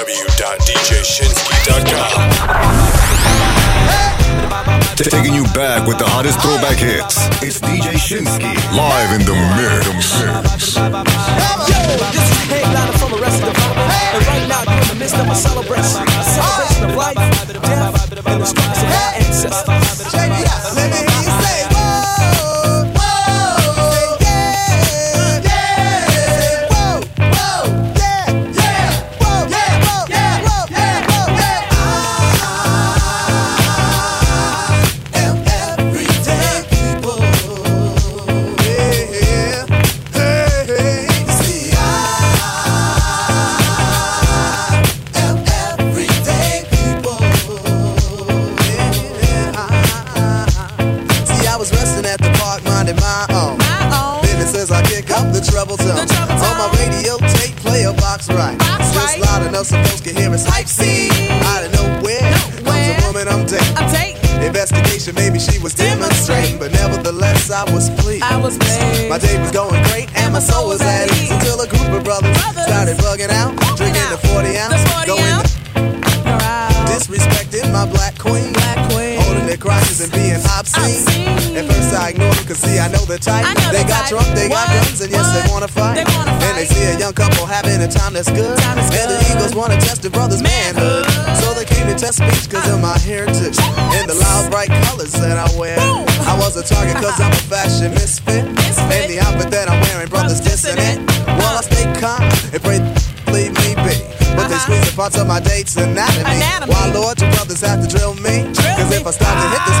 www.djshinski.com. Taking you back with the hottest throwback hits. It's DJ Shinski live in the mix. Yo, this is the headliner from Arrested Development, and right now you're in the midst of a celebration, a celebration of life, death, and the struggles of our ancestors. Check it out. My day was going great and my soul was at ease until a group of brothers, started bugging out, drinking the 40 ounce, going disrespecting my black queen. Black queen. Holding their crotches and being obscene. Obscene. At first I ignored them, cause see, I know the type. Know they the got type. drunk, they got guns, and yes, they wanna fight. They wanna And they see a young couple having a time that's good. Time and the. Eagles wanna test the brother's manhood. So they came to test speech cause of my heritage. And the loud, bright colors that I wear. Boom. I was a target cause I'm a fashion misfit. And the outfit that I'm wearing, brothers Brothers dissing dissing it. it. Well, I stay calm and pray, leave me be. But they Uh-huh. squeeze the parts of my date's anatomy. Anatomy. Why, Lord, your brothers have to drill me? Cause if I start to hit this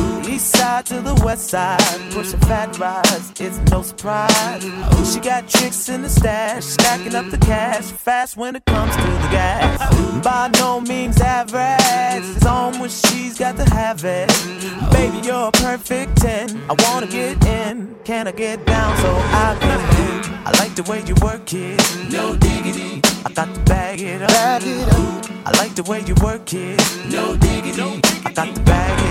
East side to the west side, pushing fat rides, it's no surprise. She got tricks in the stash, stacking up the cash, fast when it comes to the gas. By no means average, it's on when she's got to have it. Baby, you're a perfect 10. I wanna get in, can I get down so I can win? I like the way you work it, no diggity. I got to bag it up. Bag it up, I like the way you work it, no diggity. I got to bag it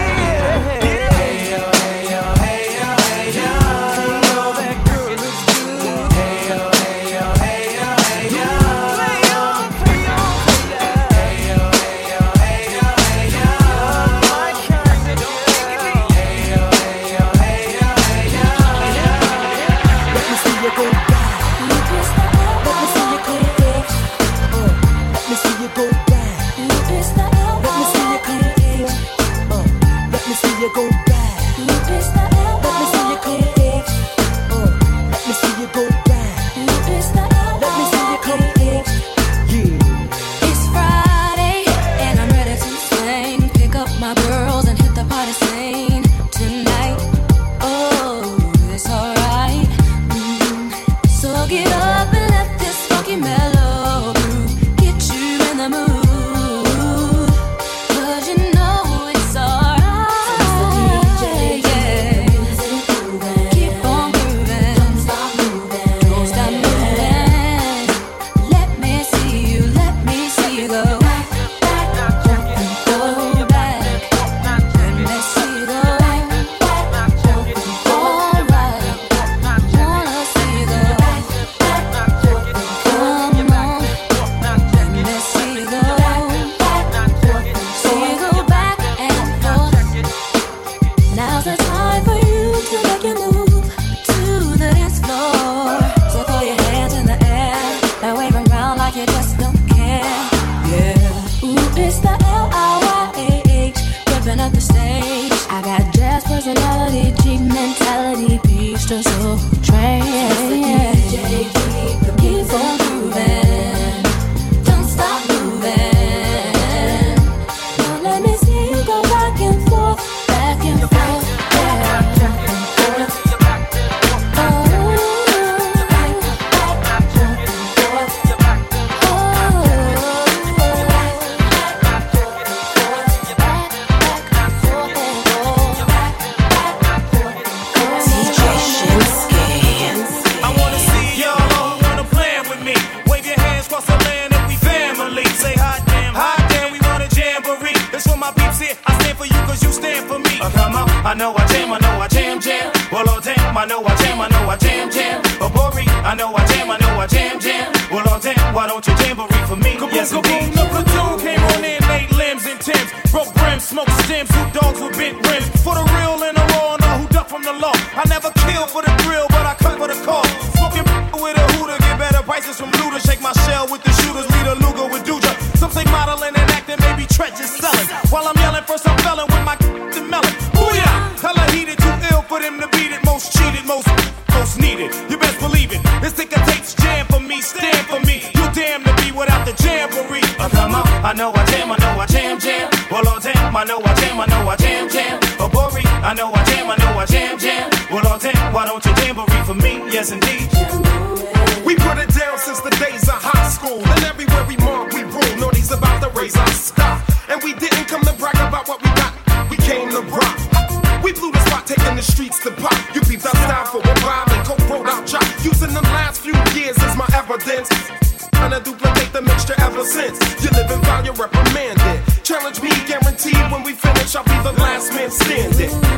I know I jam, I know I jam, jam. Well, oh damn, I know I jam, I know I jam, jam. Oh, Bori, I know I jam, I know I jam, jam. Well, oh damn, why don't you jamboree for me? Kaboom, yes, kaboom, the platoon came on in, laid limbs and Timbs. Broke brims, smoked stems, two dogs with bent rims. For the real and the raw, know who duck from the law. I know I jam, I know I jam, jam. Well, oh damn, I know I jam, I know I jam, jam. Oh, Bori, I know I jam, I know I jam, jam. Well, oh damn, why don't you jamboree for me? Yes, indeed. We put it down since the days of high school. And everywhere we mark, we rule. Naughty's about to raise our stock. And we didn't come to brag ever since. You live file, you're reprimanded. Challenge me, guaranteed when we finish, I'll be the last man standing.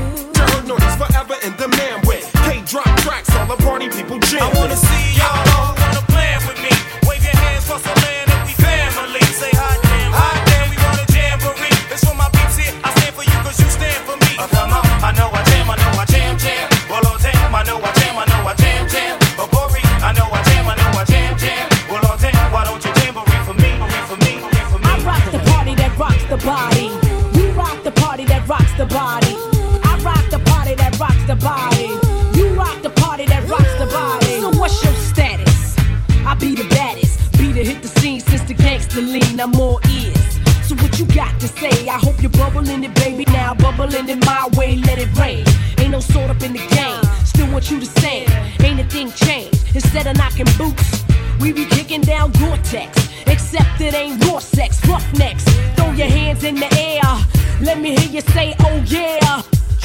More ears. So what you got to say? I hope you're bubbling it, baby. Now bubbling it my way, let it rain. Ain't no sort up in the game. Still want you the same. Ain't a thing changed. Instead of knocking boots, we be kicking down Gore-Tex. Except it ain't raw sex, roughnecks. Throw your hands in the air. Let me hear you say, oh yeah.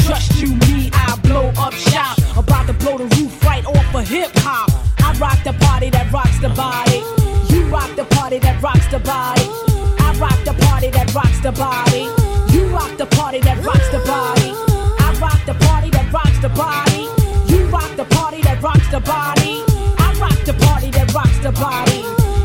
Trust you, me, I blow up shop. About to blow the roof right off of hip hop. I rock the party that rocks the body. Rocks the body. You rock the party that rocks the body. I rock the party that rocks the body. You rock the party that rocks the body. I rock the party that rocks the body.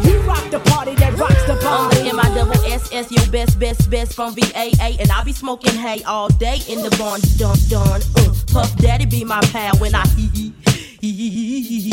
You rock the party that rocks the body. I'm body. the M I double S S, your best, best, best from VAA. And I be smoking hay all day in the barn, dun dun. Uh, Puff Daddy be my pal when I hee hee. Hee.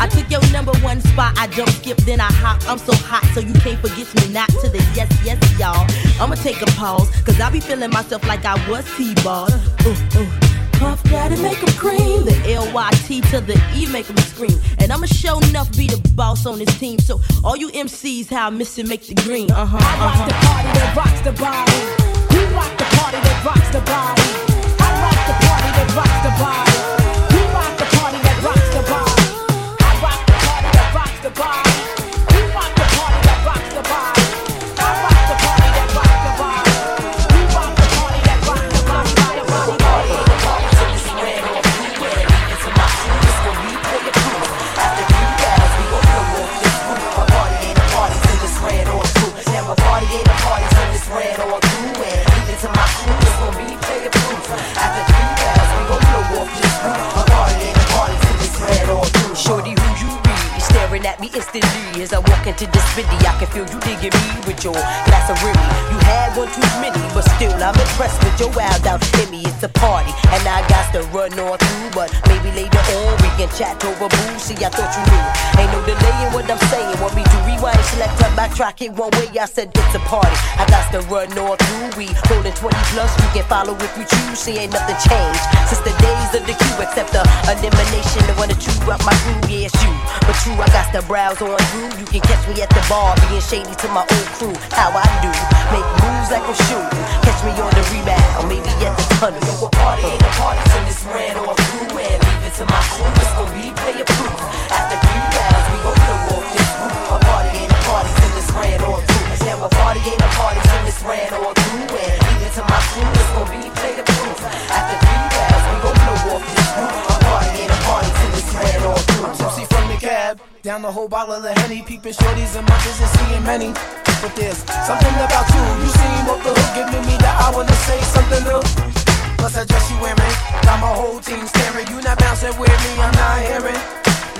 I took your number one spot, I jump, skip, then I hop. I'm so hot, so you can't forget me not to the yes, yes, y'all. I'ma take a pause, cause I be feeling myself like I was T-ball. Uh, uh. Puff Daddy make 'em cream. The L-Y-T to the E make 'em scream. And I'ma show enough be the boss on this team. So all you MCs, how I miss it, make the green. Uh-huh, I rock uh-huh. the party that rocks the body. You rock the party that rocks the body. I rock the party that rocks the body. Instantly as I walk into this city. I can feel you digging me with your glass of Remy. You had one too many, but still I'm impressed with your wild out in me. It's a party, and I got to run on through. But maybe later on we can chat over booze. See, I thought you knew. Ain't no delay in what I'm saying. Want me to rewind, select up, my track it one way? I said it's a party. I got to run on through. We rolling 20 plus. You can follow if you choose. See, ain't nothing changed since the days of the queue, except the elimination. The one or two out my crew, yeah, it's you. But true, I got to browse on through. You can catch me at the bar, being shady to my old crew. How I do, make moves like I'm shooting. Catch me on the rebound, maybe at the tunnel. Yo, a party ain't a party till it's ran off through and leave it to my crew. It's gon' replay approved. After three rounds, we gon' blow off this roof. A party ain't a party till it's ran off through. Now a party ain't a party till it's ran off through and leave it to my crew. It's gon' replay approved. After three rounds, we gon' blow off this roof. A party ain't a party till it's ran off through. I'm tipsy from the cab, down the whole bottle of plenty. Peeping shorties and my vision, seeing many. But there's something about you. You seem off the hook, giving me that I wanna say something new. Plus I dress you wearing, got my whole team staring. You not bouncing with me, I'm not hearing.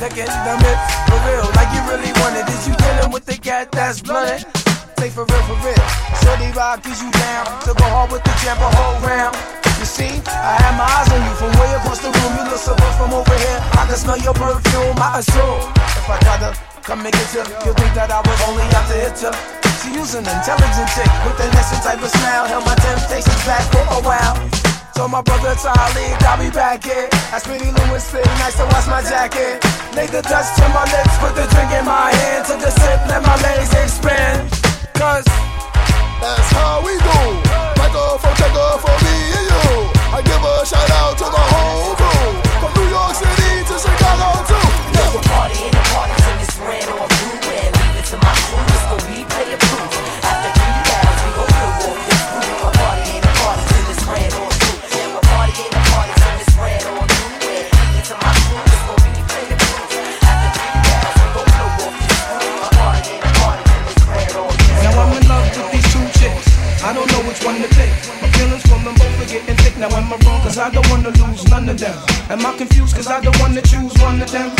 Look the mix, for real, like you really wanted. Is you dealing with the cat that's blunted? Say for real, for real. Shorty rock gives you down. to go hard with the jam a whole round. You see, I had my eyes on you from way across the room. You look so good from over here. I can smell your perfume. I assume if I gotta come and get you, you think that I was only out to hit you. She was an intelligent chick with an innocent type of smile. Held my temptations back for a while. Told my brother Talib, I'll be back here. As Pretty Lewis fit, nice to wash my jacket. Laid the dust to my lips, put the drink in my hand. Took a sip, let my legs expand. Cause that's how we do. Microphone checker for me and you. I give a shout out to the whole crew. From New York City to Chicago too. We're partying or blue. Now am I wrong? Cause I don't wanna lose none of them. Am I confused? Cause I don't wanna choose one of them.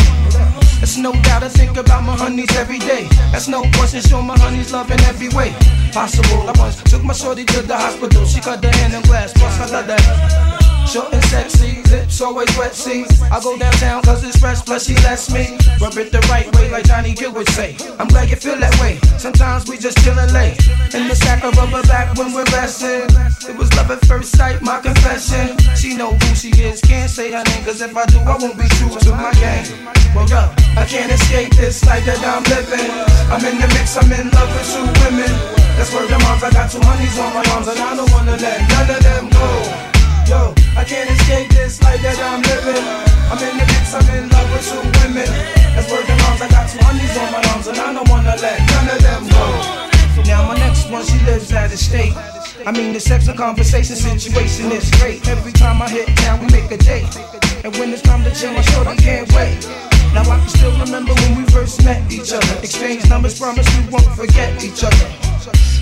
It's no doubt I think about my honeys every day. That's no question, show my honeys love in every way possible. I once took my shorty to the hospital. She cut her hand in glass, plus I got that. Short and sexy, lips always wet, see. I go downtown cause it's fresh, plus she lets me rub it the right way, like Johnny Gill would say. I'm glad you feel that way. Sometimes we just chillin' late. In the sack of rubber back when we're resting. It was love at first sight, my confession. She know who she is, can't say her name, cause if I do, I won't be true to my game. Well, up, I can't escape this life that I'm living. I'm in the mix, I'm in love with two women. That's where the moms, I got two honeys on my arms, and I don't wanna let none of them go. Yo, I can't escape this life that I'm living. I'm in the mix, I'm in love with two women. That's where the moms, I got two honeys on my arms, and I don't wanna let none of them go. Now my next one, she lives out of state. I mean the sex and conversation situation is great. Every time I hit town, we make a date. And when it's time to chill, my shorty can't wait. Now I can still remember when we first met each other. Exchange numbers, promise we won't forget each other.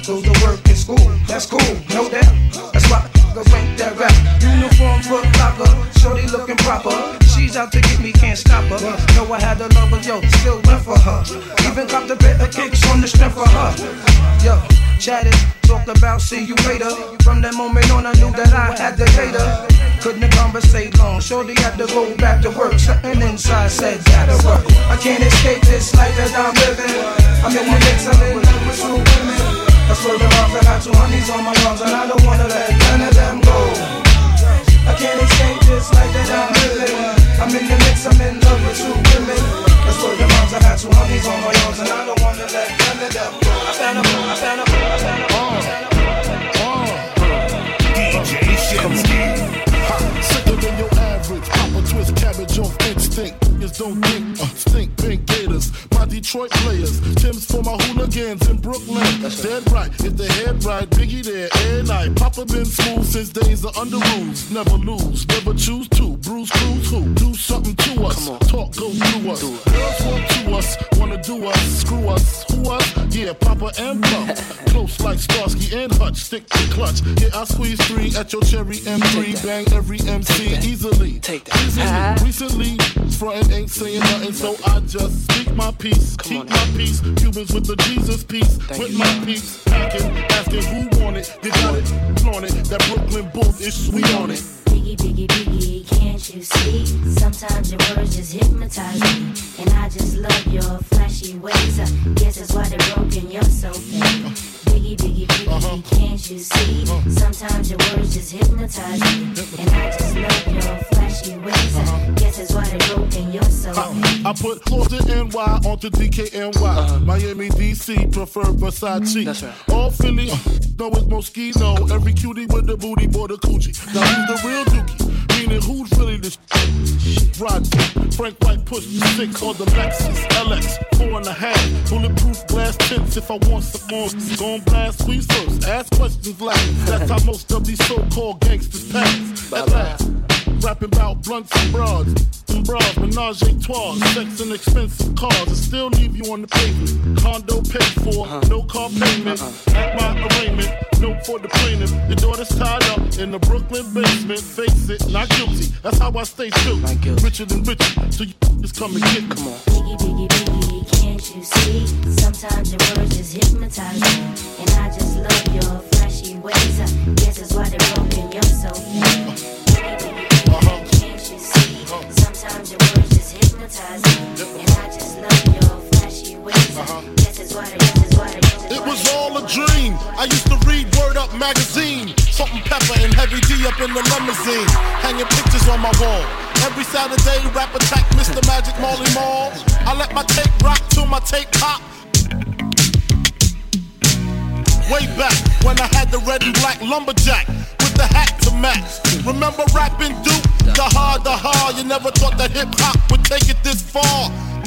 Go to work in school, that's cool, no doubt. That's why I rank that rap. Uniform foot locker, shorty looking proper. She's out to get me, can't stop her. Know I had a lover, yo, still went for her. Even got the better kicks on the strength of her. Yo, chatted, talked about see you later. From that moment on, I knew that I had hate her. Couldn't conversate long, shorty had to go back to work. Something inside said that'll work. I can't escape this life that I'm living. I'm in the mix, I'm with two women. That's where the arms, I got two honeys on my arms, and I don't wanna let none of them go. I can't escape this life that I'm living. I'm in the mix, I'm in love with two women. That's where the moms, I got two honeys on my arms, and I don't wanna let none of them go. I found a, I found a, I found a, DJ Shinski. Sicker than your average. Papa twist cabbage off instinct. Niggas don't think, uh, stink pink gators. My Detroit players. Tim's for my hooligans in Brooklyn. That's Dead right, if the head right, Biggie there, every night. Papa been school since days of under rules. Never lose, never choose to. Bruce Cruz who? Do something to us. Talk goes through us. Girls want to us, wanna do us, screw us. Who us? Yeah, Papa and Pump. Close like Starsky and Hutch, stick to clutch. Yeah, I squeeze three at your cherry M3. Bang every MC easily. Take that. Recently, frontin' ain't saying nothing, so I just speak my peace. Keep my peace. Cubans with the Jesus peace. with my peace. Packing, asking who want it. You got it, flaunt it. That Brooklyn booth is sweet on it. Biggie, biggie, biggie, can't you see? Sometimes your words just hypnotize me. And I just love your flashy ways. I guess that's why they're broken, you're so fake. Biggie, biggie, biggie, uh-huh. can't you see? Uh-huh. Sometimes your words just hypnotize me. And I just love your flashy ways. I guess that's why they're broken, you're so fake. I put Florida NY onto DKNY. Miami, DC, prefer Versace. That's right. All Philly, uh, know it's Moschino. Every cutie with the booty, boy, the coochie. Now he's the real dookie? Meaning who's really the sh- Rod, Frank White push the six or the Lexus LX, four and a half. Bulletproof glass tips if I want some more. Gon' blast, squeeze first, ask questions last. That's how most of these so-called gangsters pass. At last. Rapping about blunts and broads, and bras, menage a trois, sex and expensive cars, and still leave you on the pavement. Condo paid for, uh-huh. no car payment. Uh-uh. At my arraignment, Note for the plaintiff, your daughter's tied up in the Brooklyn basement. Face it, not guilty. That's how I stay true. Richer than richer, so you just come and get me. Come on. Biggie, biggie, biggie, can't you see? Sometimes your words just hypnotize me. And I just love your flashy ways. I guess that's why they're broken, you're so fake. Sometimes your words just hypnotize me. And I just love your flashy ways. Uh-huh. I guess that's why they, guess that's why they, It was all a dream. I used to read Word Up magazine. Salt-N-Pepa and heavy D up in the limousine. Hanging pictures on my wall. Every Saturday, rap attack Mr. Magic Marley Marl. I let my tape rock till my tape pop. Way back when I had the red and black lumberjack with the hat to match. Remember rapping Duke? The hard, the hard. You never thought that hip hop would take it this far.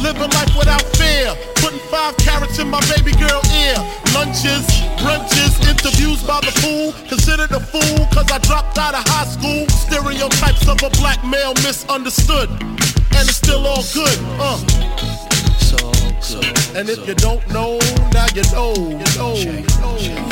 Living life without fear. Putting five carrots in my baby girl ear. Lunches, brunches, interviews by the pool. Considered a fool cause I dropped out of high school. Stereotypes of a black male misunderstood. And it's still all good. Uh. So, so, and if you don't know, now you know, you know, you know.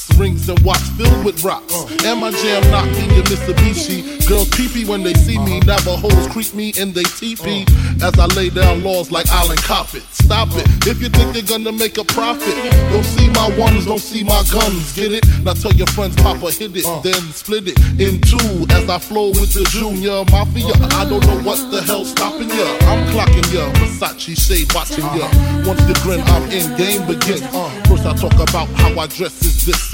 Rings and watch filled with rocks. And my jam knock me your Mitsubishi. Girls peepee when they see me. Navajos creep me in they teepee. As I lay down laws like Island Coppet. Stop it. If you think you're gonna make a profit, don't see my ones, don't see my guns. Get it? Now tell your friends, Papa hit it, then split it in two. As I flow with the Junior Mafia, I don't know what the hell stopping ya. I'm clocking ya, Versace shade watching ya. Once the grin, I'm in, game begin. First I talk about how I dress is this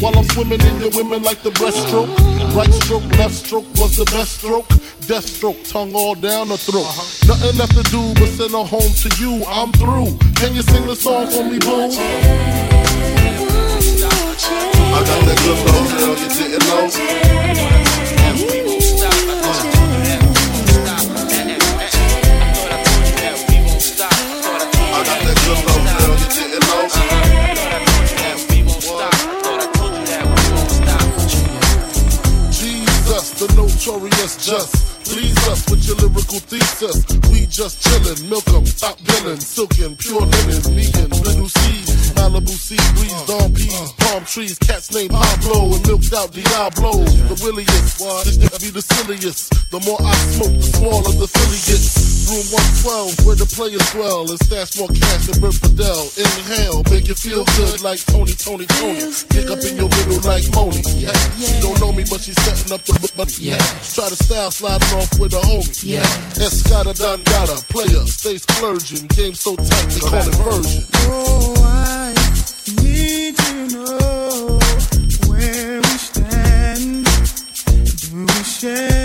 While I'm swimming in your women like the breaststroke. Right stroke, left stroke was the best stroke. Death stroke, tongue all down the throat. Uh-huh. Nothing left to do but send her home to you. I'm through. Can you sing the song for me, boo? I got that good love, girl, you didn't know. just please us with your lyrical thesis. We just chillin', milk 'em, top billin', silkin', pure linen, vegan, little seed. Malibu sea breeze, dawn peas, palm trees, cats named Pablo, and milked out Diablo. The williest, why this nigga be the silliest. The more I smoke, the smaller the Philly gets. Room 112, where the players dwell, and stash more cash than Bert Fidel. Inhale, make you feel good like Tony, Tony, Tony. Kick up in your middle like Moni. Yeah. She don't know me, but she's setting up the money. Yeah. Try to style sliding off with a homie. Yeah. Escada Don Gata, player, stay splurging. Game so tight, they call it version. Oh, I share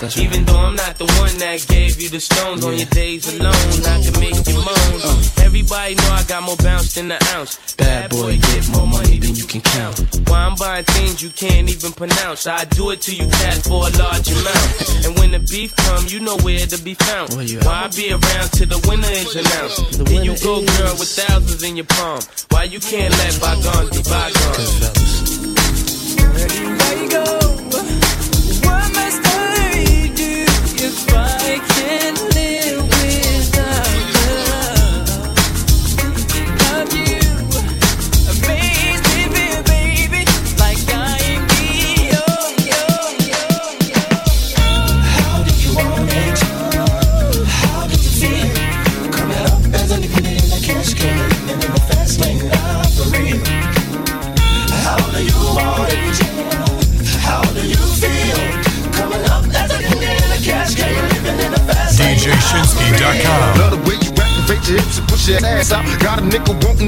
home. Even though I'm not the one that gave you the stones on your days alone, I can make you moan. Everybody know I got more bounce than an ounce. Bad boy, get more money than you can count. Why I'm buying things you can't even pronounce. I do it to you, cat, for a large amount. And when the beef come, you know where to be found. Why I be around till the winner is announced? Here you go, girl, with thousands in your palm. Why you can't let bygones be bygones? I do. If I can't live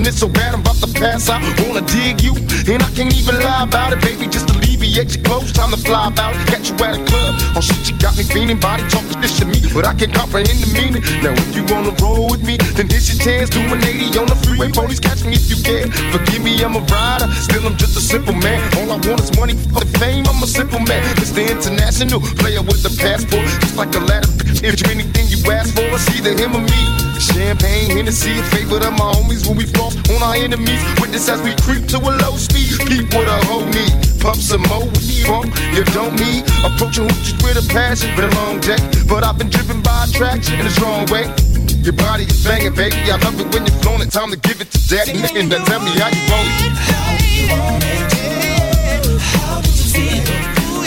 it so bad I'm about to pass out. Wanna dig you, and I can't even lie about it, baby. Just alleviate your clothes, time to fly about. Catch you at a club, oh shit, you got me feeling. Body talking this to me, but I can't comprehend the meaning. Now if you wanna roll with me, then this your chance. Do an 80 on the freeway, police catch me if you can. Forgive me, I'm a rider, still I'm just a simple man. All I want is money for the fame. I'm a simple man, Mr. International player with a passport, just like a ladder. If you anything you ask for, it's either him or me. Champagne, Hennessy, a favorite of my homies when we floss on our enemies. Witness as we creep to a low speed. Keep what a hoe need. Pump some more funk you don't need. Approaching hoochies with a passion, been a long day. But I've been driven by attraction in a strong way. Your body is banging, baby. I love it when you're flown it. Time to give it to daddy. Nigga, now tell me how you want it. How do you want it? How did you feel?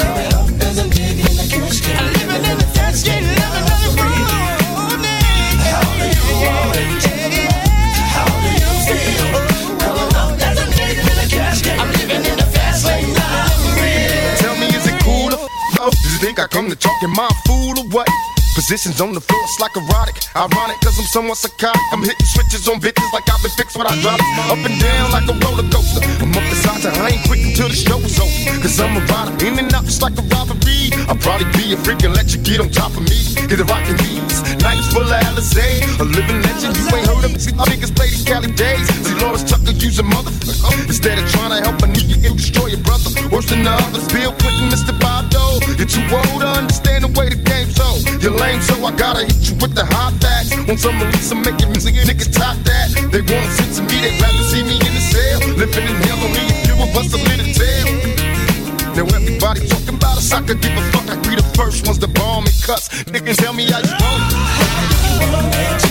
Coming up as a nigga in a cash can, living in the fast lane, not for real. Think I come to talk in my fool? Positions on the floor, it's like erotic. Ironic, cause I'm somewhat psychotic. I'm hitting switches on bitches like I've been fixed with hydraulics. Up and down like a roller coaster. I'm up her, I ain't quick until the show is over. Cause I'm a rider, in and out just like a robbery. I'll probably be a freak and let you get on top of me. Get a rockin' knees, nights full of Alizé. A living legend, you ain't heard of me. See, my niggas play these Cali days. See, Delores Tucker use a motherfucker. Instead of trying to help a nigga, you destroy your brother. Worse than the others, Bill Clinton, Mr. Bob Dole. You're too old to understand the way the game's so. You're lame, so I gotta hit you with the hot facts. Want some release, I'm making music, niggas top that. They want to sit to me, they rather see me in the cell. Living in hell, only a few of us are lit to tell. Now everybody talking about us, I could give a fuck. I be the first ones to bomb and cuss. Niggas tell me how you want. Now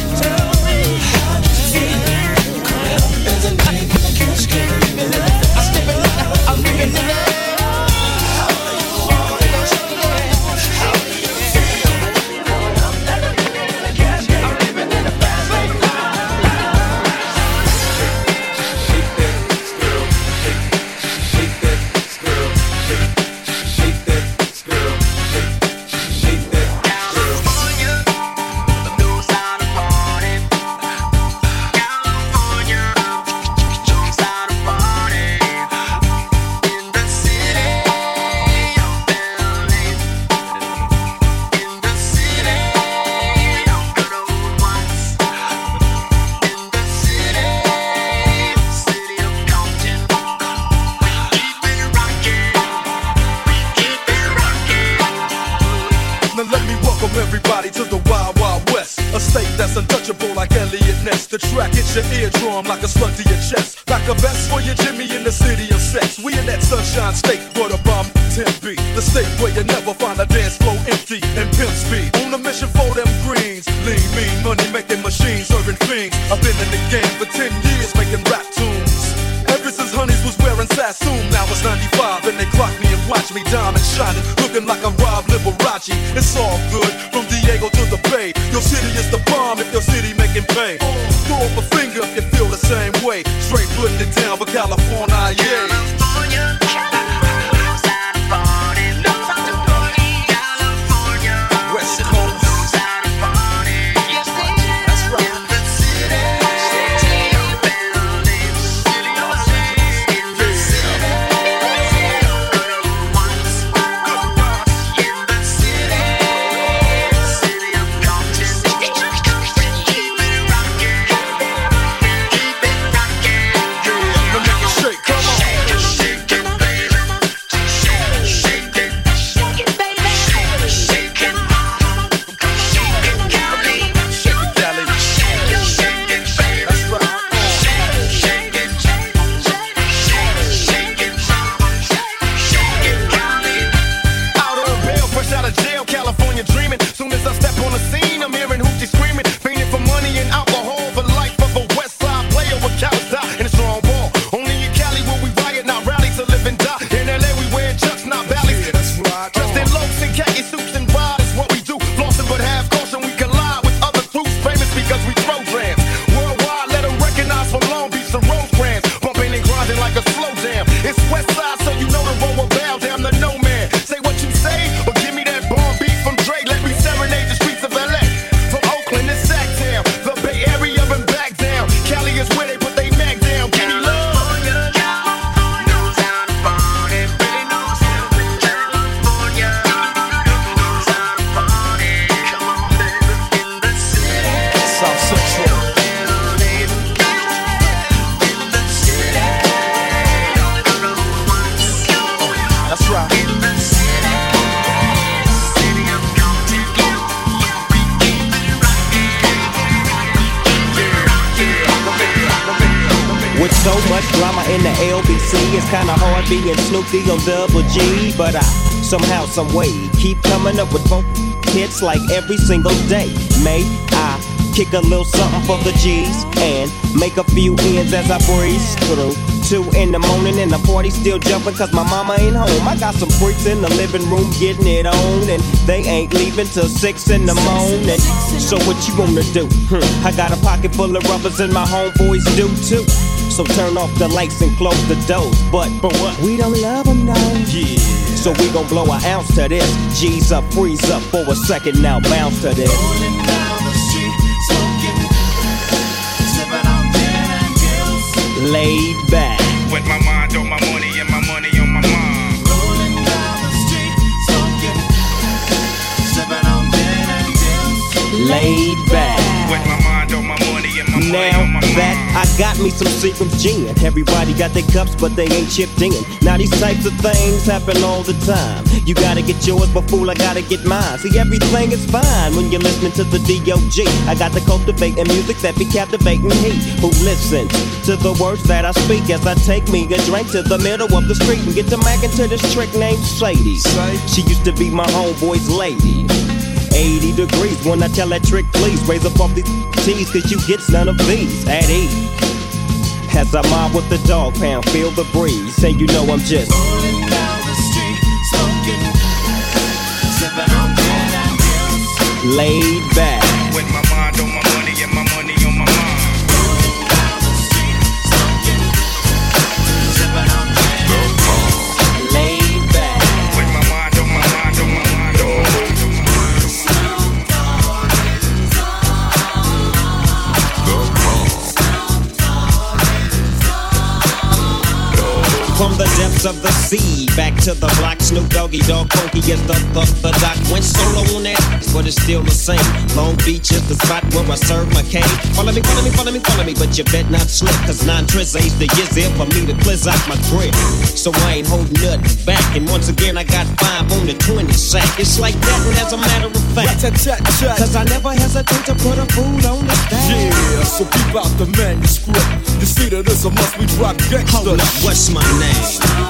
somehow, some way, keep coming up with funk hits like every single day. May I kick a little something for the G's and make a few ends as I breeze through. Two in the morning and the party still jumping cause my mama ain't home. I got some freaks in the living room getting it on and they ain't leaving till six in the morning. So what you gonna do? Hmm, I got a pocket full of rubbers and my homeboys do too. So turn off the lights and close the doors. But, but what? We don't love them, no. Yeah. So we gon' blow an ounce to this. G's up, freeze up for a second now, bounce to this. Laid back. With my mind on my money and my money on my mind. Rolling down the street, smoking, sipping on gin and juice. Laid back. With my mind on my money and my money Now that I got me some Seagram's gin. Everybody got their cups, but they ain't chipped in. Now these types of things happen all the time. You gotta get yours, but fool, I gotta get mine. See, everything is fine when you're listening to the D.O.G. I got the cultivating music that be captivating he who listens to the words that I speak as I take me a drink to the middle of the street and get to mackin' to this trick named Sadie. She used to be my homeboy's lady. 80 degrees. When I tell that trick, please raise up off these T's, cause you get none of these. At ease. As I mob with the dog pound, feel the breeze, say you know I'm just Rolling down the street, smoking, sipping on gin and laid back, depths of the sea, back to the block, Snoop Doggy Dogg, funky as the the the doc. Went solo on that, but it's still the same. Long Beach is the spot where I serve my cane. Follow me, follow me, follow me, follow me, but you bet not slip, cause nine tris ain't the years there for me to blizz out my grip. So I ain't holding nothing back, and once again I got five on the 20 sack. It's like that, and as a matter of fact, cause I never hesitate to put a fool on the stack. Yeah, so keep out the manuscript. You see that it's a must we drop gangsta. Hold up, what's my name?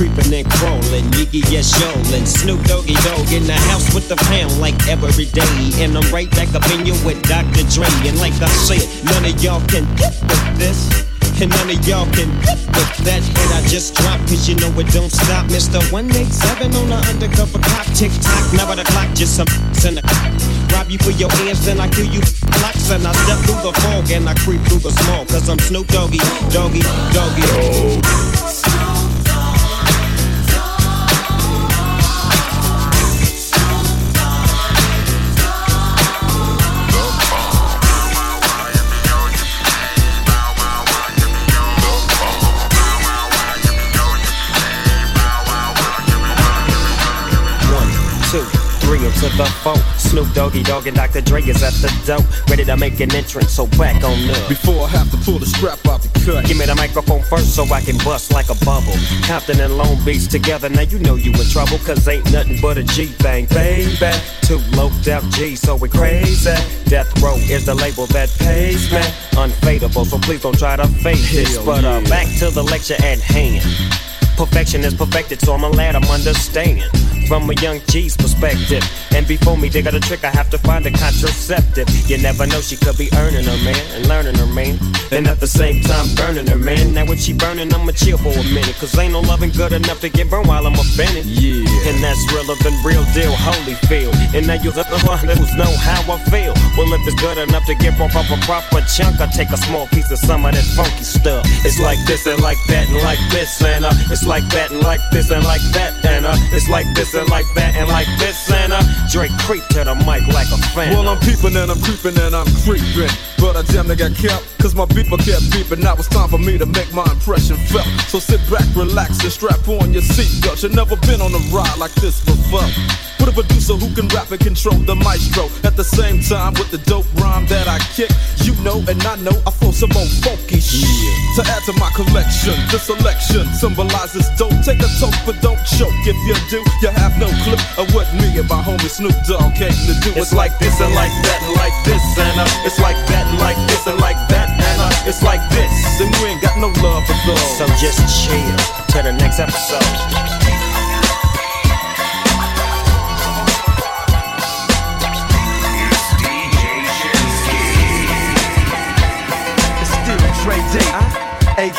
creeping and crawling, Yiggy yes yolin', Snoop Doggy Dogg in the house with the pound like every day, and I'm right back up in you with Dr. Dre, and like I said, none of y'all can get with this. And none of y'all can get with that And I just dropped, cause you know it don't stop. Mr. 187 on the undercover cop, tick tock, never the clock, just some in the Rob you for your hands, then I kill you blocks, and I step through the fog and I creep through the small, cause I'm Snoop Doggy, Doggy, Doggy. Oh. Into the four. Snoop Doggy Dogg and Dr. Dre is at the door, ready to make an entrance. So back on up. Before I have to pull the strap out the cut. Give me the microphone first so I can bust like a bubble. Compton and Long Beach together, now you know you in trouble, cause ain't nothing but a G thing, baby. Two low out G, so we crazy. Death Row is the label that pays me. Unfadable, so please don't try to fake this. But uh, back to the lecture at hand. Perfection is perfected, so I'm glad I'm understanding from a young G's perspective. And before me they got a trick, I have to find a contraceptive. You never know, she could be earning her man and learning her man. And at the same time, burning her man. Now, when she burning, I'ma chill for a minute. Cause ain't no loving good enough to get burned while I'm offended. Yeah. And that's realer than real deal, Holyfield. And now you the one who's know how I feel. Well, if it's good enough to get off of a proper chunk, I take a small piece of some of that funky stuff. It's like this and like that and like this and uh, it's like that and like this and like that and uh, it's like this and like that and like this and uh, Dre creep to the mic like a fan. Well, I'm peeping and I'm creeping and I'm creeping. But I damn near got kept, cause my beeper kept beeping. Now it's time for me to make my impression felt. So sit back, relax, and strap on your seatbelt. You've never been on a ride like this before. With a producer who can rap and control the maestro. At the same time, with the dope rhyme that I kick, you know and I know I flow some more funky shit. To add to my collection, the selection symbolizes dope. Take a toke, but don't choke. If you do, you have no clue of what me and my homie Snoop Dogg came to do. It's like this and like that and like this and uh, it's like that and like this and like that and uh, it's like this and we ain't got no love for those. So just chill to the next episode.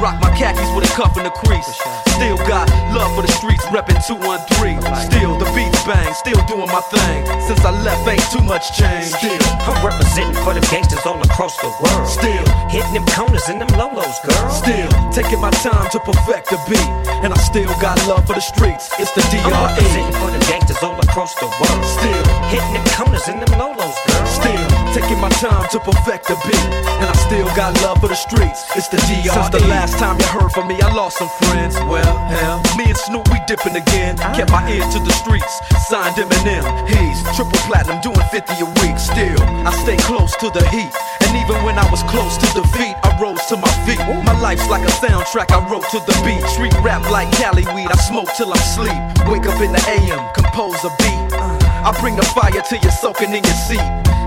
Rock my khakis with a cuff and a crease. Still got love for the streets, reppin' 213. Still the beats bang, still doing my thing. Since I left, ain't too much change. Still, I'm representing for the gangsters all across the world. Still hitting them corners and them lolos, girl. Still taking my time to perfect the beat, and I still got love for the streets. It's the DRE. I'm representing for the gangsters all across the world. Still hitting them corners and them lolos, girl. Still taking my time to perfect the beat, and I still got love for the streets. It's the DRE. Since the last time you heard from me, I lost some friends. Well, hell, me and Snoop we dipping again. Ah. Kept my ear to the streets, signed Eminem. He's triple platinum, doing 50 a week. Still, I stay close to the heat, and even when I was close to defeat, I rose to my feet. My life's like a soundtrack I wrote to the beat. Street rap like Cali weed, I smoke till I'm sleep. Wake up in the AM, compose a beat. I bring the fire till you're soaking in your seat.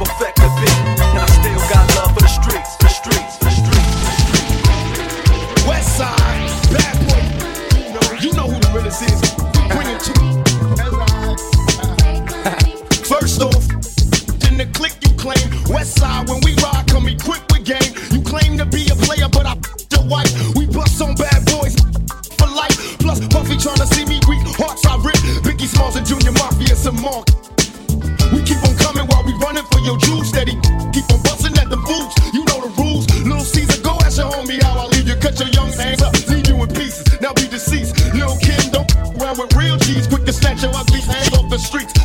perfect the beat. And I still got love for the streets, the streets, the streets. West side, bad boy. You know, you know who the is. To. First off, in the click you claim. West side, when we ride, come equipped with game. You claim to be a player, but I the white. We bust on bad boys for life. Plus, Puffy tryna see me weak. Hearts I rip. Biggie Smalls and Junior Mafia, some mark. We keep on coming running for your juice. Steady keep on busting at the boots. You know the rules. Little Caesar, go ask your homie how I leave you. Cut your young hands up, leave you in pieces. Now be deceased. Lil Kim, don't around with real G's. Quick to snatch your ugly hands off the streets.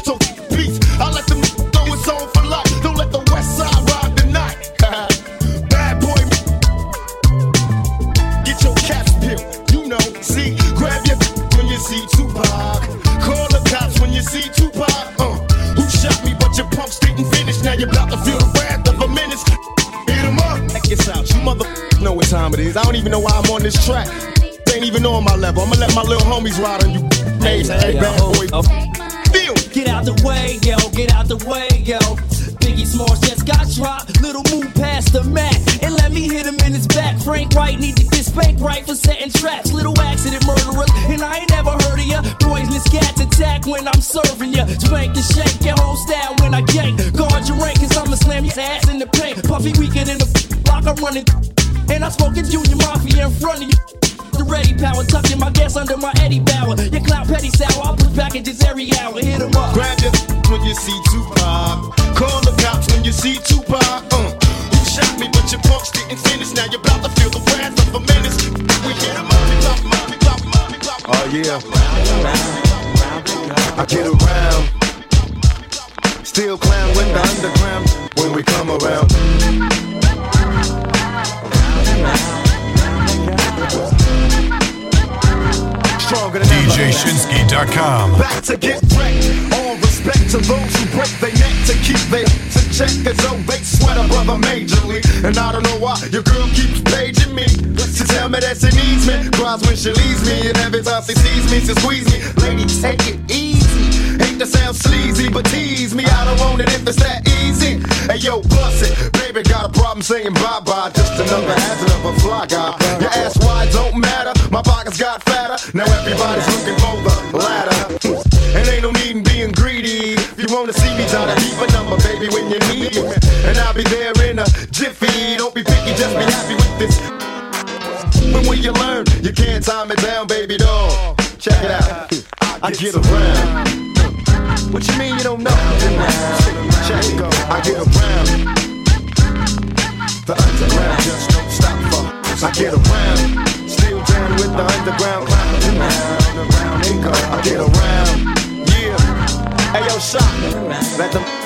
Even know why I'm on this track. They Ain't even on my level. I'ma let my little homies ride on you. Hey, hey, bad oh, boy. Oh. Feel. Get out the way, yo, get out the way, yo. Biggie Smalls just got dropped. Little move past the mat and let me hit him in his back. Frank White need to get spanked right for setting traps. Little accident murderers, and I ain't never heard of ya. Poisonous cats attack when I'm serving ya. Spank and shake your whole style when I gank. Guard your rank, cause I'ma slam your ass in the paint. Puffy weaker than the block I'm running. And I'm smoking Junior Mafia in front of you. The ready power, tucking my gas under my Eddie Bauer. Your clown petty sour, I'll push packages every hour. Hit 'em up. Grab your when you see Tupac. Call the cops when you see Tupac. Uh, who shot me, but your pumps didn't finish. Now you're about to feel the wrath of a menace. We hit 'em up, we drop 'em up, we drop 'em up, we drop 'em up. Oh yeah. I get around. Still clown with the underground when we come around. DJShinski.com. Back to get wrecked. All respect to those who break their neck to keep their to check as though they sweat a brother majorly. And I don't know why your girl keeps paging me to tell me that she needs me. Cries when she leaves me, and every time she sees me, she squeeze me. Lady, take it easy. Hate to sound sleazy, but tease me. I don't want it if it's that easy. Hey yo, bust it. Baby, got a problem saying bye bye. Just another hazard of a fly guy. Your ass wide don't matter. My pockets got fatter. Now everybody's looking for the ladder. And ain't no need in being greedy. If you wanna see me, try to keep a number, baby, when you need me. And I'll be there in a jiffy. Don't be picky, just be happy with this. When you learn, you can't time it down, baby doll. Check it out. I get around. What you mean you don't know? Check it. I get around. I get around. Still down with the underground clown. Around, around, Rico. I get around. Yeah. Hey yo, shot. Let them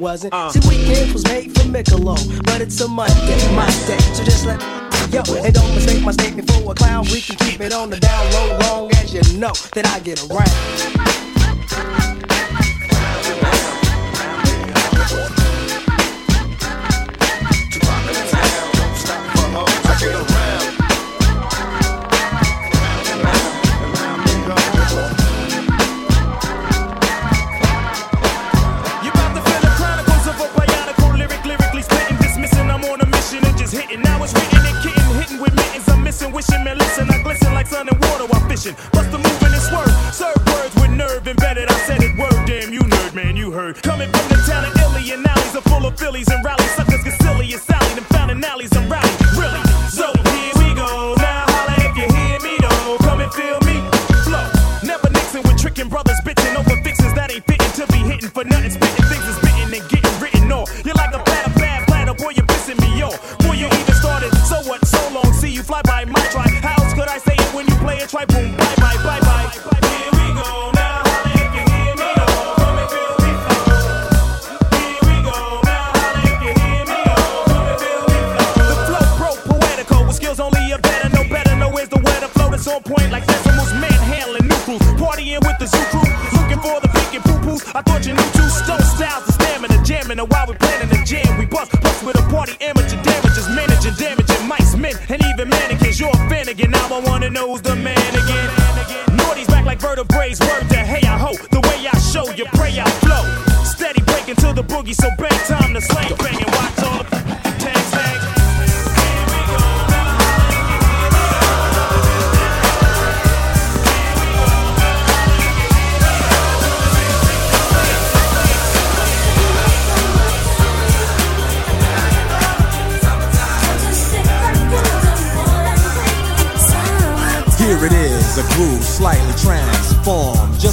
wasn't. Uh. See, weekends was made for Michelob, but it's a Monday, my day. So just let yo and don't mistake my statement for a clown. We can keep it on the down low, long as you know that I get around. I get around. Wishing, man, listen. I glisten like sun and water while fishing. Bust the moving and swerve. Serve words with nerve embedded. I said it word, damn, you nerd, man, you heard. Coming from the town of Illy and alleys are full of Phillies and rallies. Suckers get silly and Sally. Them founding alleys and rally. Really? So here we go. Now holla if you hear me, though. Come and feel me. Flow. Never Nixon with tricking brothers, bitching over fixes that ain't fitting to be hitting for nothing. Only a better, no better, no where's the weather flow that's on point like decimals, manhandling new crews, partying with the zoo crew, looking for the pink and poo poos. I thought you knew two stone styles, the stamina, jamming, and while we planning the jam, we bust, bust with a party, amateur damages, managing, damaging mice, men, and even mannequins. You're a fan again, now I wanna know who's the man again. Naughty's back like vertebrae, word to hey, I hope the way I show you, pray I flow. Steady breaking to the boogie, so bang time to slang bang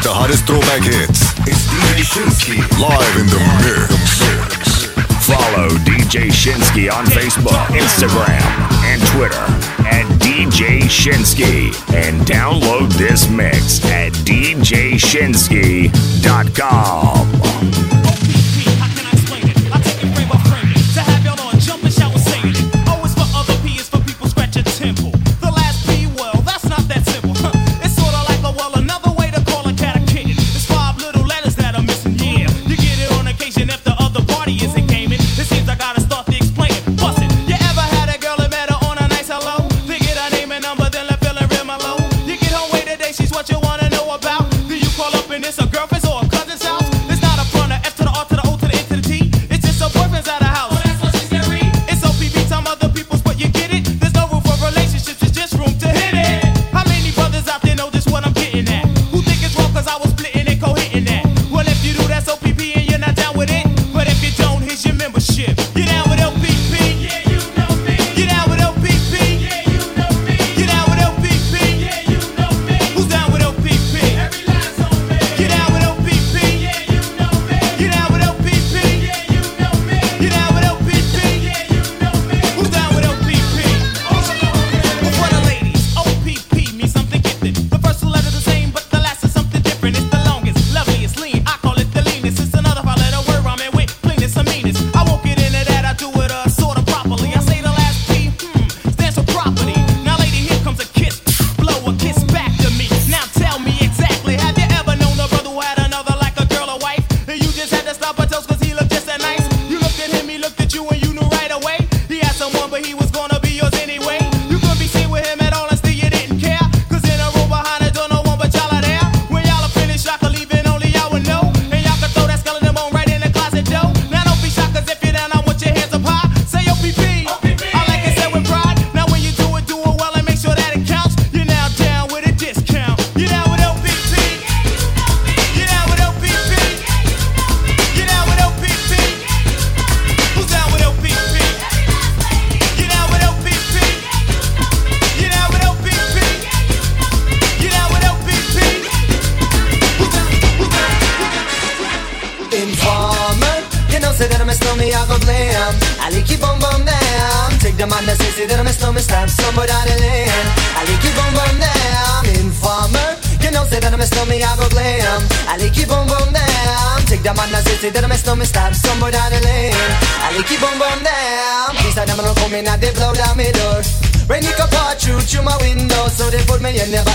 with the hottest throwback hits. It's DJ Shinski live in the mix. Follow DJ Shinski on Facebook, Instagram, and Twitter at DJ Shinski. And download this mix at DJShinski.com.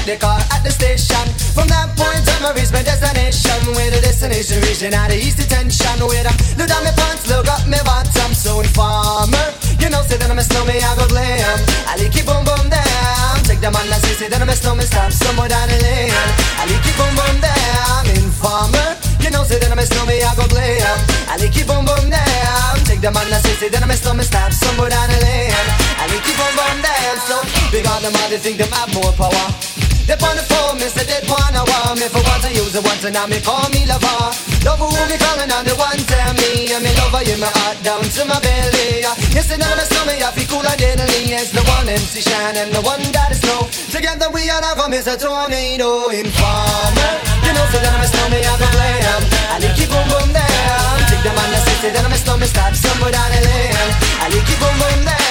the car at the station. From that point on, I reach my destination. Where the destination region out of east detention. With a new look down my pants, look up my bottom. So informer, you know, say that I'm a snowman, I go glam. I like it boom boom down. Take them on, I say, say that I'm a snowman, stop somewhere down the lane. I like it boom boom down. Informer, you know, say that I'm a snowman, I go glam. I like it boom boom down. Take them on, I say, say that I'm a snowman, stop somewhere down the lane. I like it boom boom down. So big on them, I think they have more power. They on the phone, me say they wanna want me. For what I use, the once and now me call me lover. Love who be calling and the one tell me. And me lover you my heart down to my belly. You see now the summer, I feel cool and deadly. It's the one MC Shan and the one that is snow. Together we are now from is a tornado Informer. You know so that I'm a I go play. I keep boom boom down Take them on the city, then I'm a snowman Stop somewhere down the lane I keep boom boom down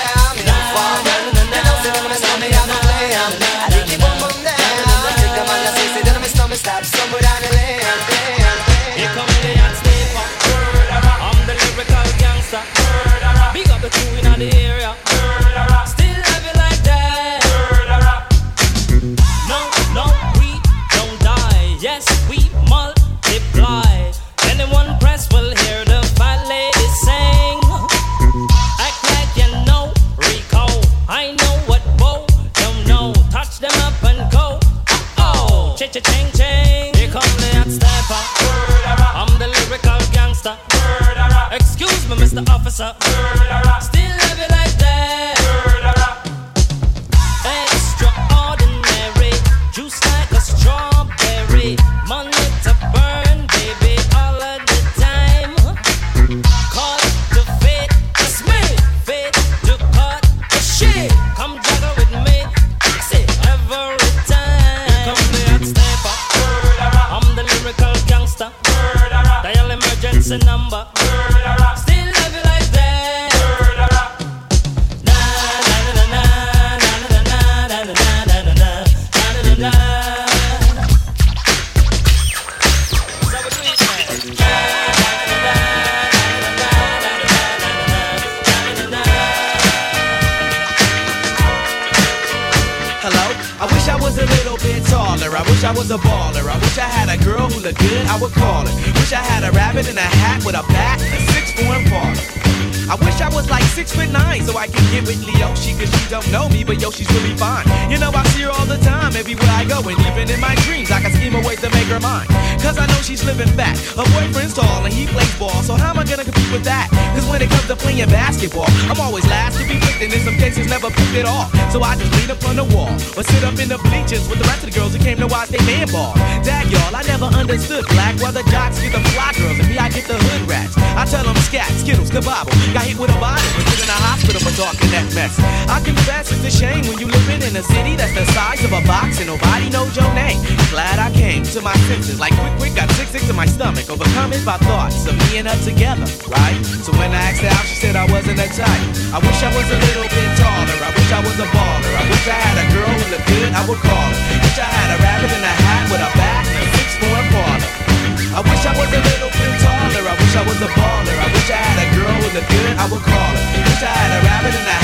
I would call it. Inside a rabbit in the house.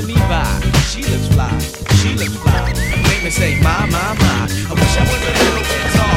passing me by. She looks fly, she looks fly. Make me say, my, my, my. I wish I was a little bit taller.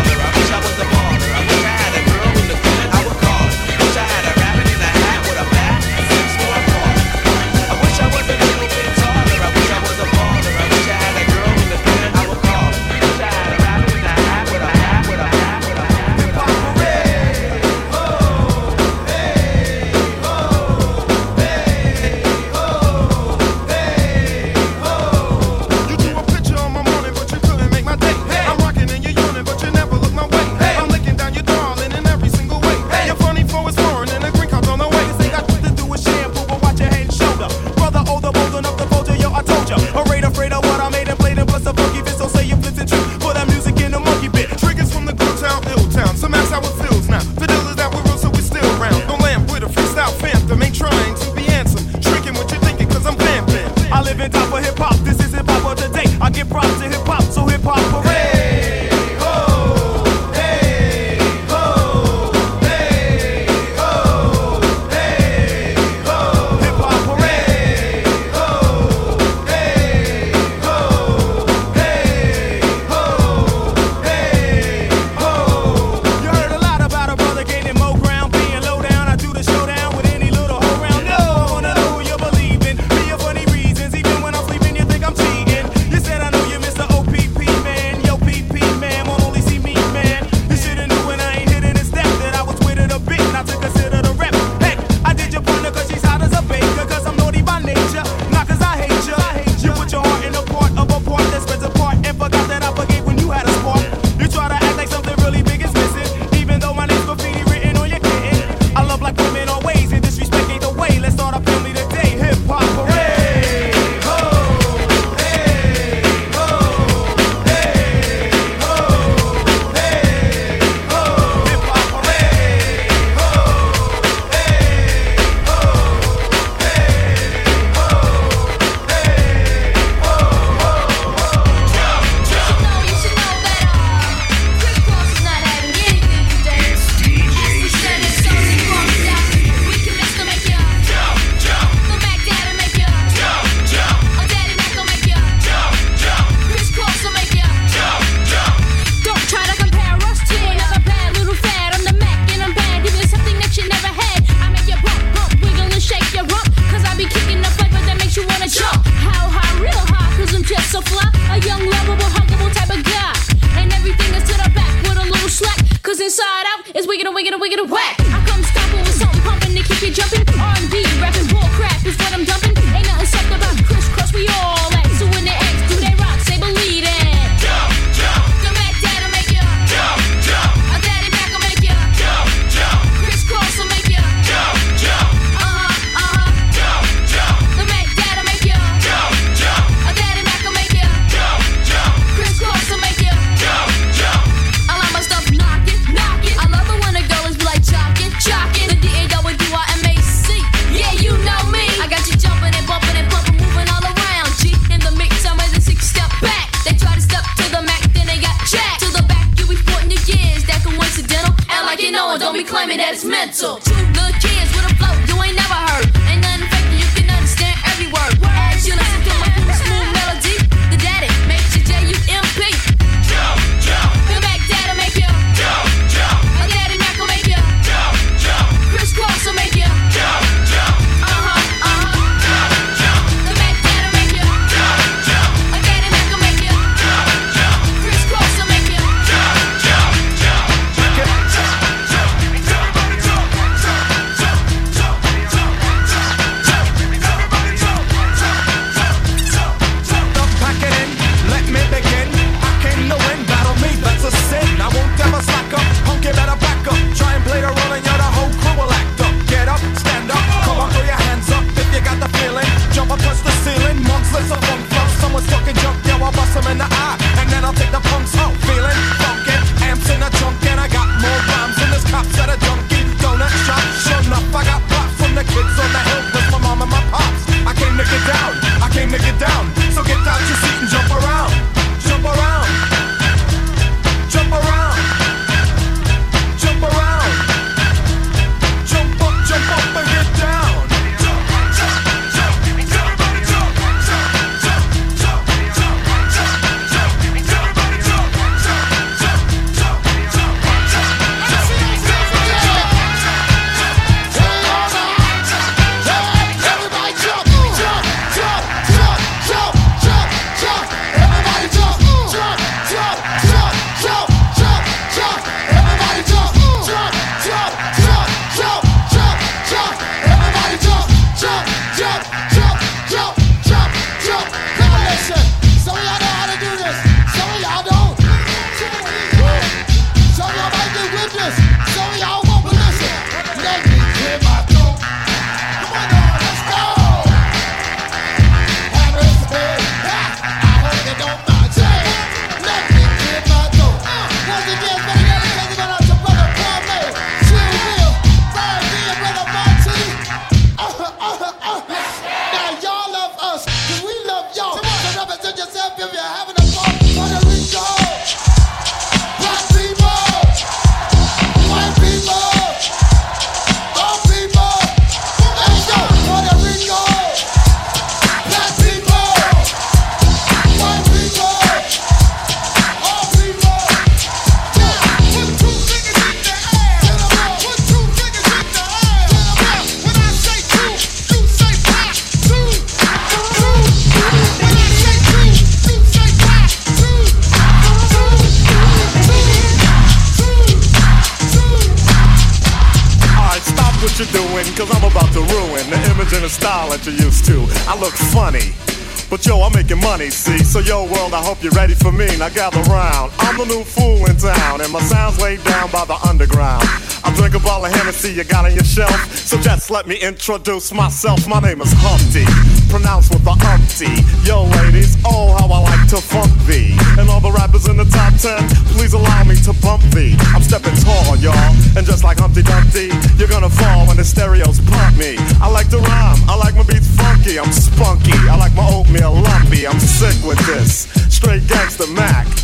But yo, I'm making money, see? So yo, world, I hope you're ready for me. Now gather round. I'm the new fool in town, and my sound's laid down by the underground. I drink a bottle of Hennessy you got on your shelf. So just let me introduce myself. My name is Humpty, pronounced with the umpty. Yo, ladies, oh, how I like to funk thee. And all the rappers in the top ten, please allow me to bump thee. I'm stepping tall, y'all. And just like Humpty Dumpty, you're gonna fall when the stereos pump me. I like to rhyme, I like my beats funky, I'm spunky. I like my oatmeal lumpy, I'm sick with this. Straight gangster Mac.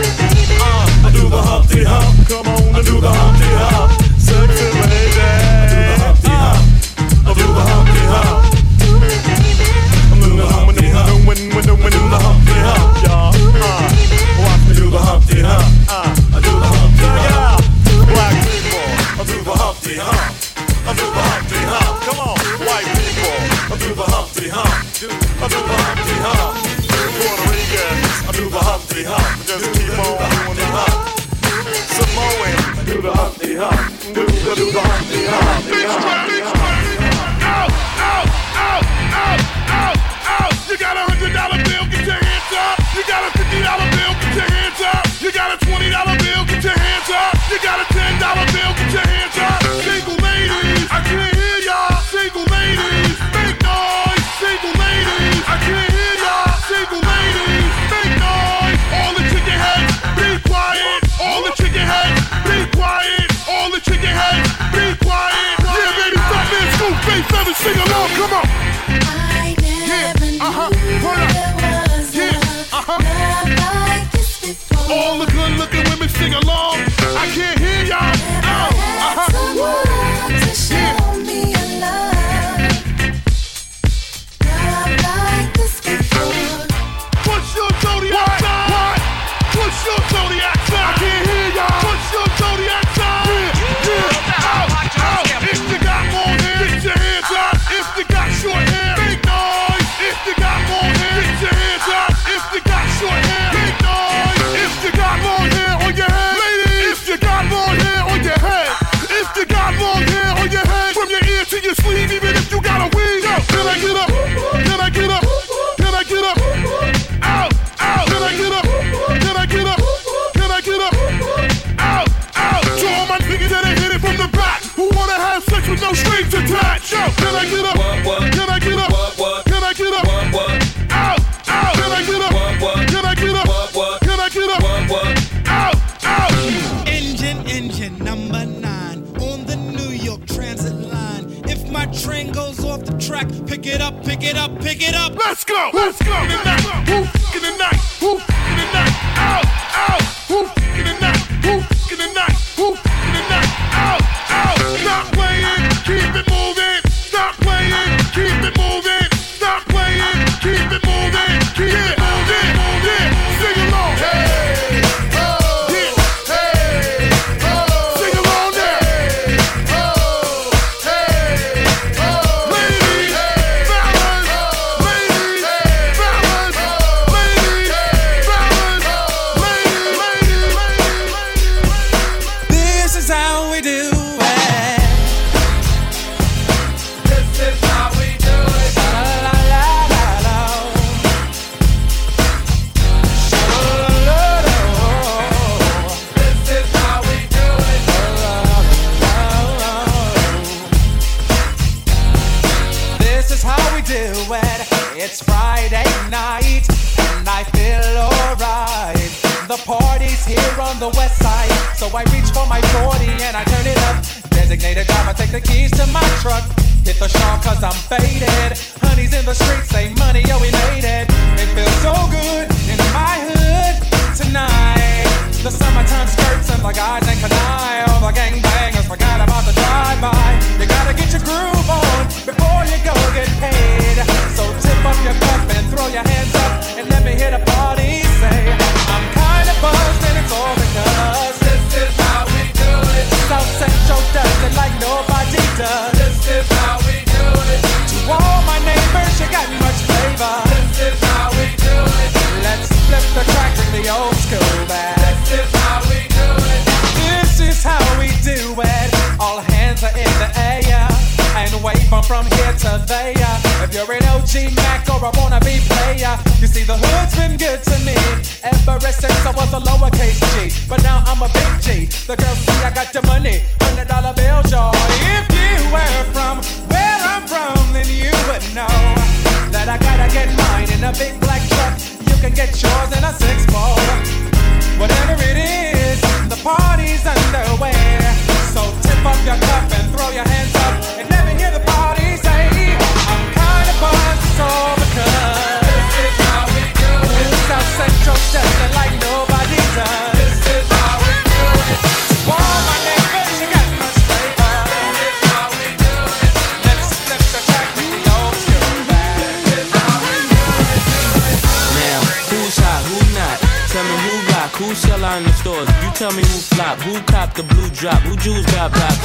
Humpty Hump. Come on, I do the Humpty Hump. Do the Humpty Hump. Do the, do the Humpty Hump. Humpty Hump. Humpty Hump. You got a hundred dollar bill, get your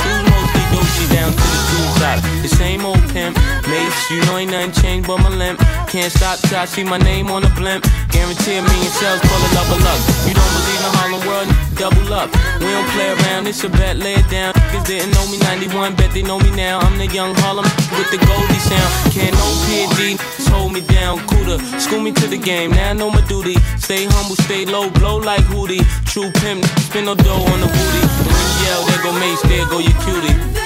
Two mostly they down to the two. The same old pimp, mates, you know ain't nothing changed but my limp. Can't stop till I see my name on the blimp. Guarantee me and sales pulling up a luck. You don't believe in Harlem World? Double up. We don't play around, it's a bet, lay it down. Motherfuckers didn't know me 91, bet they know me now. I'm the young Harlem with the Goldie sound. Can't no PhD hold me down. Cuda school me to the game. Now I know my duty. Stay humble, stay low, blow like Hootie. True pimp, spin no dough on the booty. When you yell, there go Mase, there go your cutie.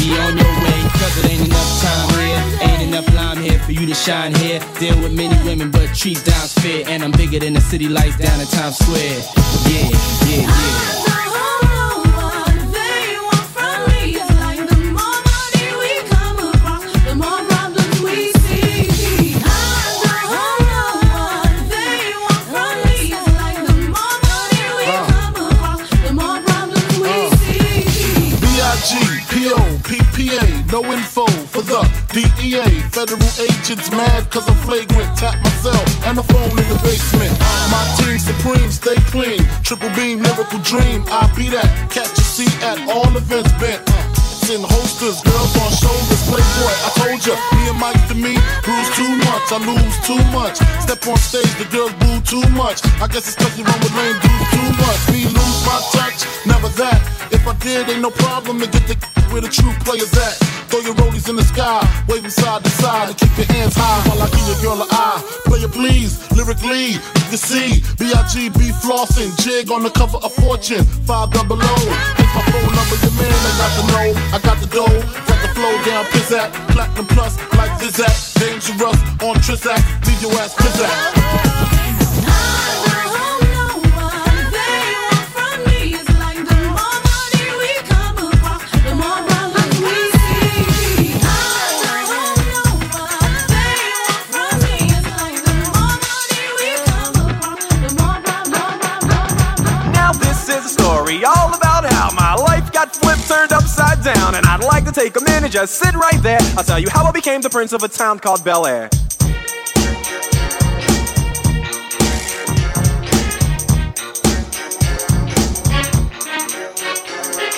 be on your way. Cause it ain't enough time here, ain't enough lime here for you to shine here. Deal with many women, but treat down fair. And I'm bigger than the city lights down in Times Square. Yeah, yeah, yeah. DEA, federal agents mad cause I'm flagrant. Tap myself and the phone in the basement. My team supreme, stay clean. Triple beam, miracle dream. I be that. Catch a seat at all events bent in holsters, girls on shoulders, playboy. I told ya, me and Mike to me, lose too much, I lose too much. Step on stage, the girls boo too much. I guess it's nothing wrong run with lame dudes too much. Me lose my touch, never that. If I did, ain't no problem, and get the where the true players at. Throw your rollies in the sky, waving side to side, and keep your hands high while I give your girl an eye. Play it please, lyrically, you can see B.I.G.B. flossing, jig on the cover of Fortune, five double O. Here's my phone number, your man, I got the know, I got the dough, got the flow down, pizzat, platinum plus, like Zizak, dangerous on Trizak, leave your ass pizzat. Down, and I'd like to take a minute, just sit right there. I'll tell you how I became the prince of a town called Bel Air.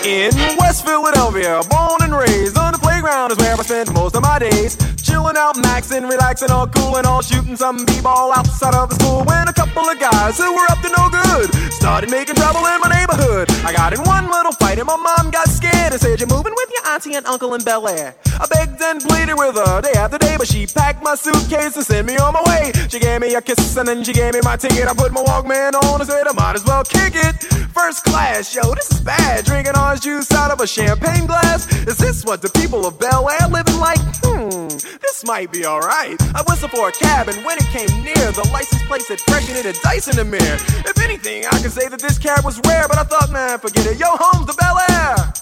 In West Philadelphia, born and raised on the playground is where I spent most of my days. Chilling out, maxing, relaxing, all cool and all shooting some b-ball outside of the school. When a couple of guys who were up to no good started making trouble in my neighborhood. I got in one little fight and my mom got scared and said, "You're moving with your auntie and uncle in Bel Air." I begged and pleaded with her day after day, but she packed my suitcase and sent me on my way. She gave me a kiss and then she gave me my ticket. I put my Walkman on and said I might as well kick it. First class, yo, this is bad. Drinking orange juice out of a champagne glass. Is this what the people of Bel Air living like? Hmm, this might be alright. I whistled for a cab, and when it came near, the license plate said pregnant and dice in the mirror. If anything, I could say that this cab was rare, but I thought, man, forget it. Yo, home the Bel Air.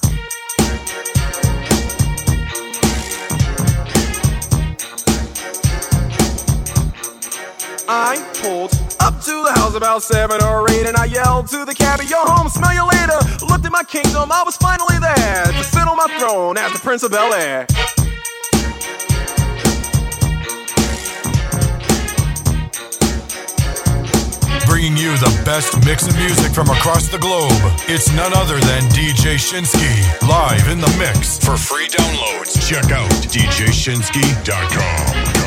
I pulled up to the house about seven or eight, and I yelled to the cabbie, "Yo, home, smell you later." Looked at my kingdom, I was finally there to sit on my throne as the Prince of Bel Air. Bringing you the best mix of music from across the globe. It's none other than DJ Shinski, live in the mix. For free downloads, check out djshinski.com.